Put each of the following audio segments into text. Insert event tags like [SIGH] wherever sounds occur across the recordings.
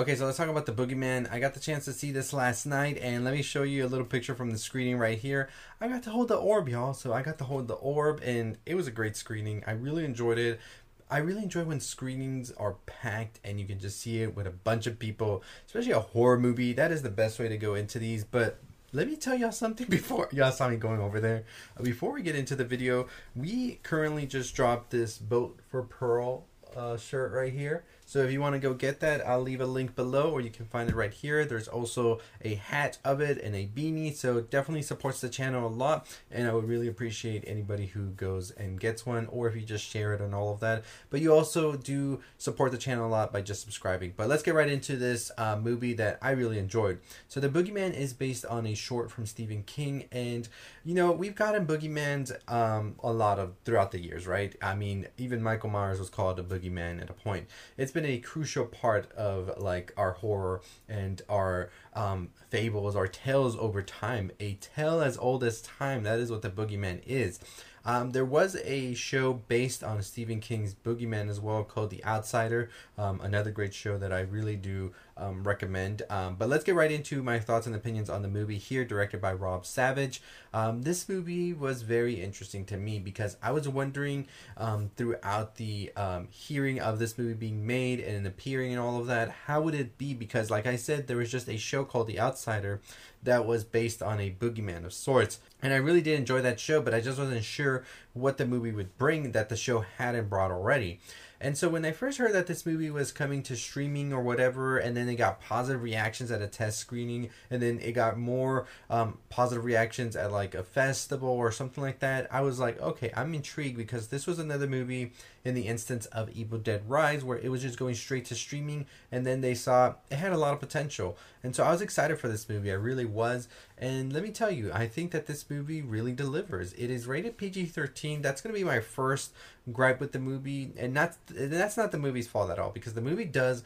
Okay, so let's talk about the Boogeyman. I got the chance to see this last night, and let me show you a little picture from the screening right here. I got to hold the orb, y'all. So I got to hold the orb, and it was a great screening. I really enjoyed it. I really enjoy when screenings are packed and you can just see it with a bunch of people, especially a horror movie. That is the best way to go into these. But let me tell y'all something [LAUGHS] before y'all saw me going over there. Before we get into the video, we currently just dropped this Vote for Pearl uh, shirt right here. So if you want to go get that, I'll leave a link below or you can find it right here. There's also a hat of it and a beanie. So it definitely supports the channel a lot. And I would really appreciate anybody who goes and gets one or if you just share it and all of that. But you also do support the channel a lot by just subscribing. But let's get right into this uh, movie that I really enjoyed. So The Boogeyman is based on a short from Stephen King. And, you know, we've gotten Boogeymans um, a lot of throughout the years, right? I mean, even Michael Myers was called a Boogeyman at a point. It's been been a crucial part of like our horror and our um, fables, our tales over time. A tale as old as time. That is what the boogeyman is. Um, there was a show based on Stephen King's Boogeyman as well called The Outsider. Um, another great show that I really do um, recommend. Um, but let's get right into my thoughts and opinions on the movie here, directed by Rob Savage. Um, this movie was very interesting to me because I was wondering um, throughout the hearing of this movie being made and appearing and all of that, how would it be? Because, like I said, there was just a show called The Outsider that was based on a boogeyman of sorts. And I really did enjoy that show, but I just wasn't sure what the movie would bring that the show hadn't brought already. And so when I first heard that this movie was coming to streaming or whatever, and then it got positive reactions at a test screening, and then it got more um, positive reactions at like a festival or something like that, I was like, okay, I'm intrigued because this was another movie in the instance of Evil Dead Rise where it was just going straight to streaming, and then they saw it had a lot of potential. And so I was excited for this movie. I really was. And let me tell you, I think that this movie really delivers. It is rated PG 13. That's going to be my first gripe with the movie. And that's, that's not the movie's fault at all because the movie does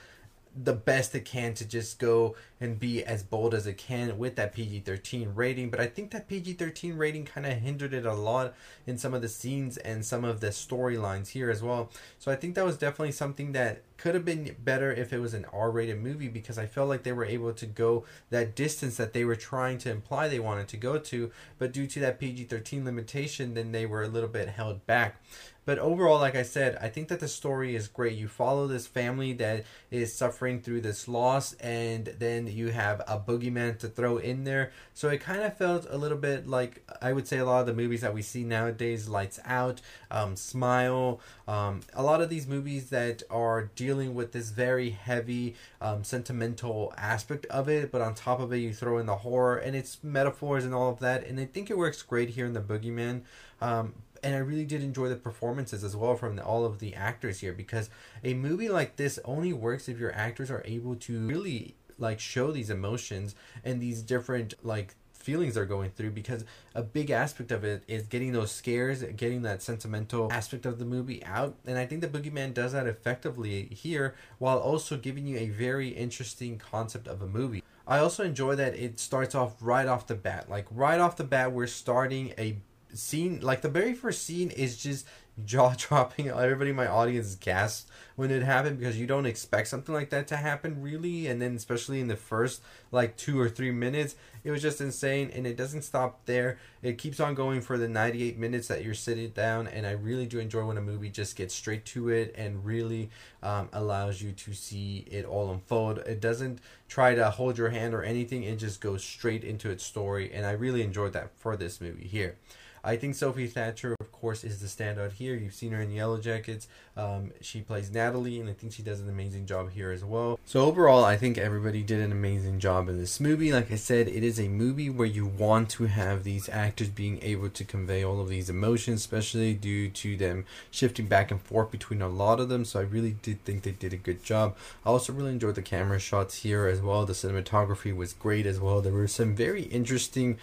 the best it can to just go and be as bold as it can with that PG 13 rating. But I think that PG 13 rating kind of hindered it a lot in some of the scenes and some of the storylines here as well. So I think that was definitely something that could have been better if it was an R rated movie because I felt like they were able to go that distance that they were trying to imply they wanted to go to. But due to that PG 13 limitation, then they were a little bit held back. But overall, like I said, I think that the story is great. You follow this family that is suffering through this loss, and then you have a boogeyman to throw in there. So it kind of felt a little bit like I would say a lot of the movies that we see nowadays, Lights Out, um, Smile, um, a lot of these movies that are dealing with this very heavy um, sentimental aspect of it, but on top of it, you throw in the horror and its metaphors and all of that. And I think it works great here in the Boogeyman. Um, and I really did enjoy the performances as well from the, all of the actors here because a movie like this only works if your actors are able to really like show these emotions and these different like feelings they're going through because a big aspect of it is getting those scares, getting that sentimental aspect of the movie out. And I think the Boogeyman does that effectively here while also giving you a very interesting concept of a movie. I also enjoy that it starts off right off the bat. Like right off the bat, we're starting a scene like the very first scene is just jaw dropping. [LAUGHS] Everybody in my audience gasped when it happened because you don't expect something like that to happen really. And then especially in the first like two or three minutes, it was just insane. And it doesn't stop there. It keeps on going for the 98 minutes that you're sitting down. And I really do enjoy when a movie just gets straight to it and really um, allows you to see it all unfold. It doesn't try to hold your hand or anything. It just goes straight into its story. And I really enjoyed that for this movie here. I think Sophie Thatcher, of course, is the standout here. You've seen her in Yellowjackets. Um, she plays Natalie, and I think she does an amazing job here as well. So overall, I think everybody did an amazing job in this movie. Like I said, it is a movie where you want to have these actors being able to convey all of these emotions, especially due to them shifting back and forth between a lot of them. So I really did think they did a good job. I also really enjoyed the camera shots here as well. The cinematography was great as well. There were some very interesting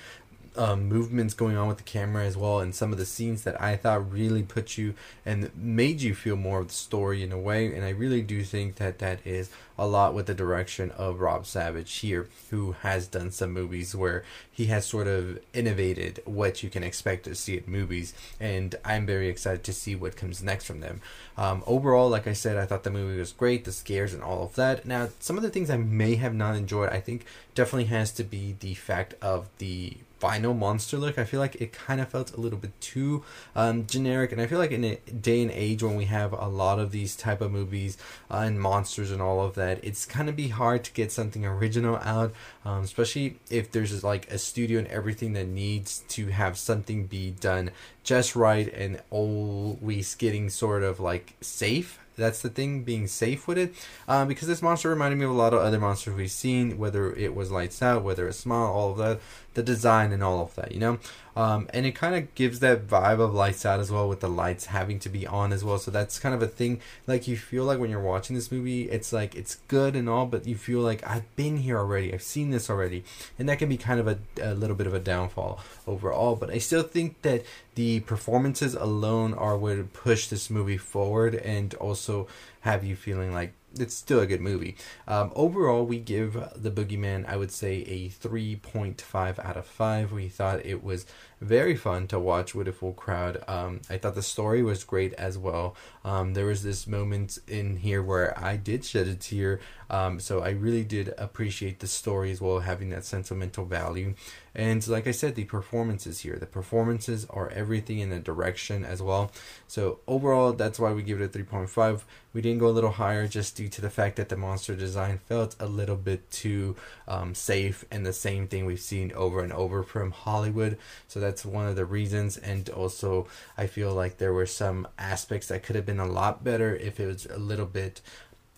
um, movements going on with the camera as well, and some of the scenes that I thought really put you and made you feel more of the story in a way. And I really do think that that is a lot with the direction of Rob Savage here, who has done some movies where he has sort of innovated what you can expect to see in movies, and I'm very excited to see what comes next from them. Um, overall, like I said, I thought the movie was great, the scares and all of that. Now, some of the things I may have not enjoyed, I think definitely has to be the fact of the final monster look. I feel like it kind of felt a little bit too um, generic, and I feel like in a day and age when we have a lot of these type of movies uh, and monsters and all of that, it's kind of be hard to get something original out, um, especially if there's like a studio and everything that needs to have something be done just right and always getting sort of like safe that's the thing, being safe with it. Um, because this monster reminded me of a lot of other monsters we've seen, whether it was Lights Out, whether it's Smile, all of that, the design and all of that, you know? Um, and it kind of gives that vibe of Lights Out as well, with the lights having to be on as well. So that's kind of a thing. Like, you feel like when you're watching this movie, it's like, it's good and all, but you feel like, I've been here already, I've seen this already. And that can be kind of a, a little bit of a downfall overall. But I still think that the performances alone are what push this movie forward and also have you feeling like it's still a good movie. Um, overall, we give The Boogeyman, I would say, a 3.5 out of 5. We thought it was very fun to watch with a full crowd. Um, I thought the story was great as well. Um, there was this moment in here where I did shed a tear. Um, so I really did appreciate the story as well, having that sentimental value. And like I said, the performances here, the performances are everything in the direction as well. So overall, that's why we give it a 3.5. We didn't go a little higher just due to the fact that the monster design felt a little bit too um, safe and the same thing we've seen over and over from Hollywood. So that's one of the reasons. And also, I feel like there were some aspects that could have been a lot better if it was a little bit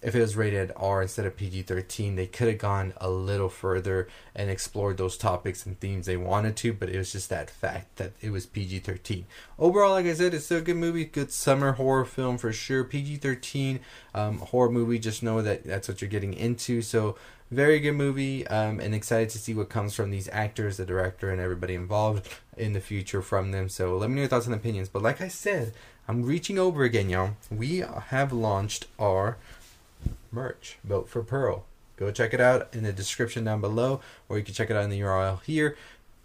if it was rated R instead of PG 13, they could have gone a little further and explored those topics and themes they wanted to, but it was just that fact that it was PG 13. Overall, like I said, it's still a good movie, good summer horror film for sure. PG 13 um, horror movie, just know that that's what you're getting into. So, very good movie, um, and excited to see what comes from these actors, the director, and everybody involved in the future from them. So, let me know your thoughts and opinions. But, like I said, I'm reaching over again, y'all. We have launched our merch, Vote for Pearl. Go check it out in the description down below, or you can check it out in the URL here.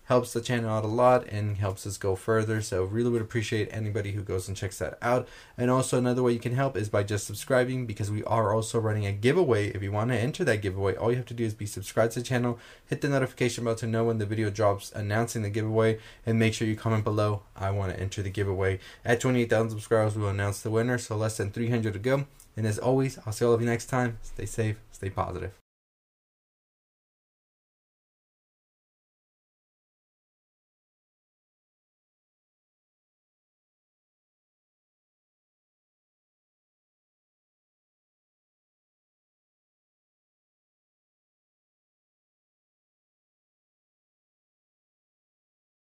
Helps the channel out a lot and helps us go further. So really would appreciate anybody who goes and checks that out. And also another way you can help is by just subscribing because we are also running a giveaway. If you want to enter that giveaway, all you have to do is be subscribed to the channel, hit the notification bell to know when the video drops announcing the giveaway, and make sure you comment below. I want to enter the giveaway. At 28,000 subscribers, we will announce the winner. So less than 300 to go. And as always, I'll see all of you next time. Stay safe, stay positive.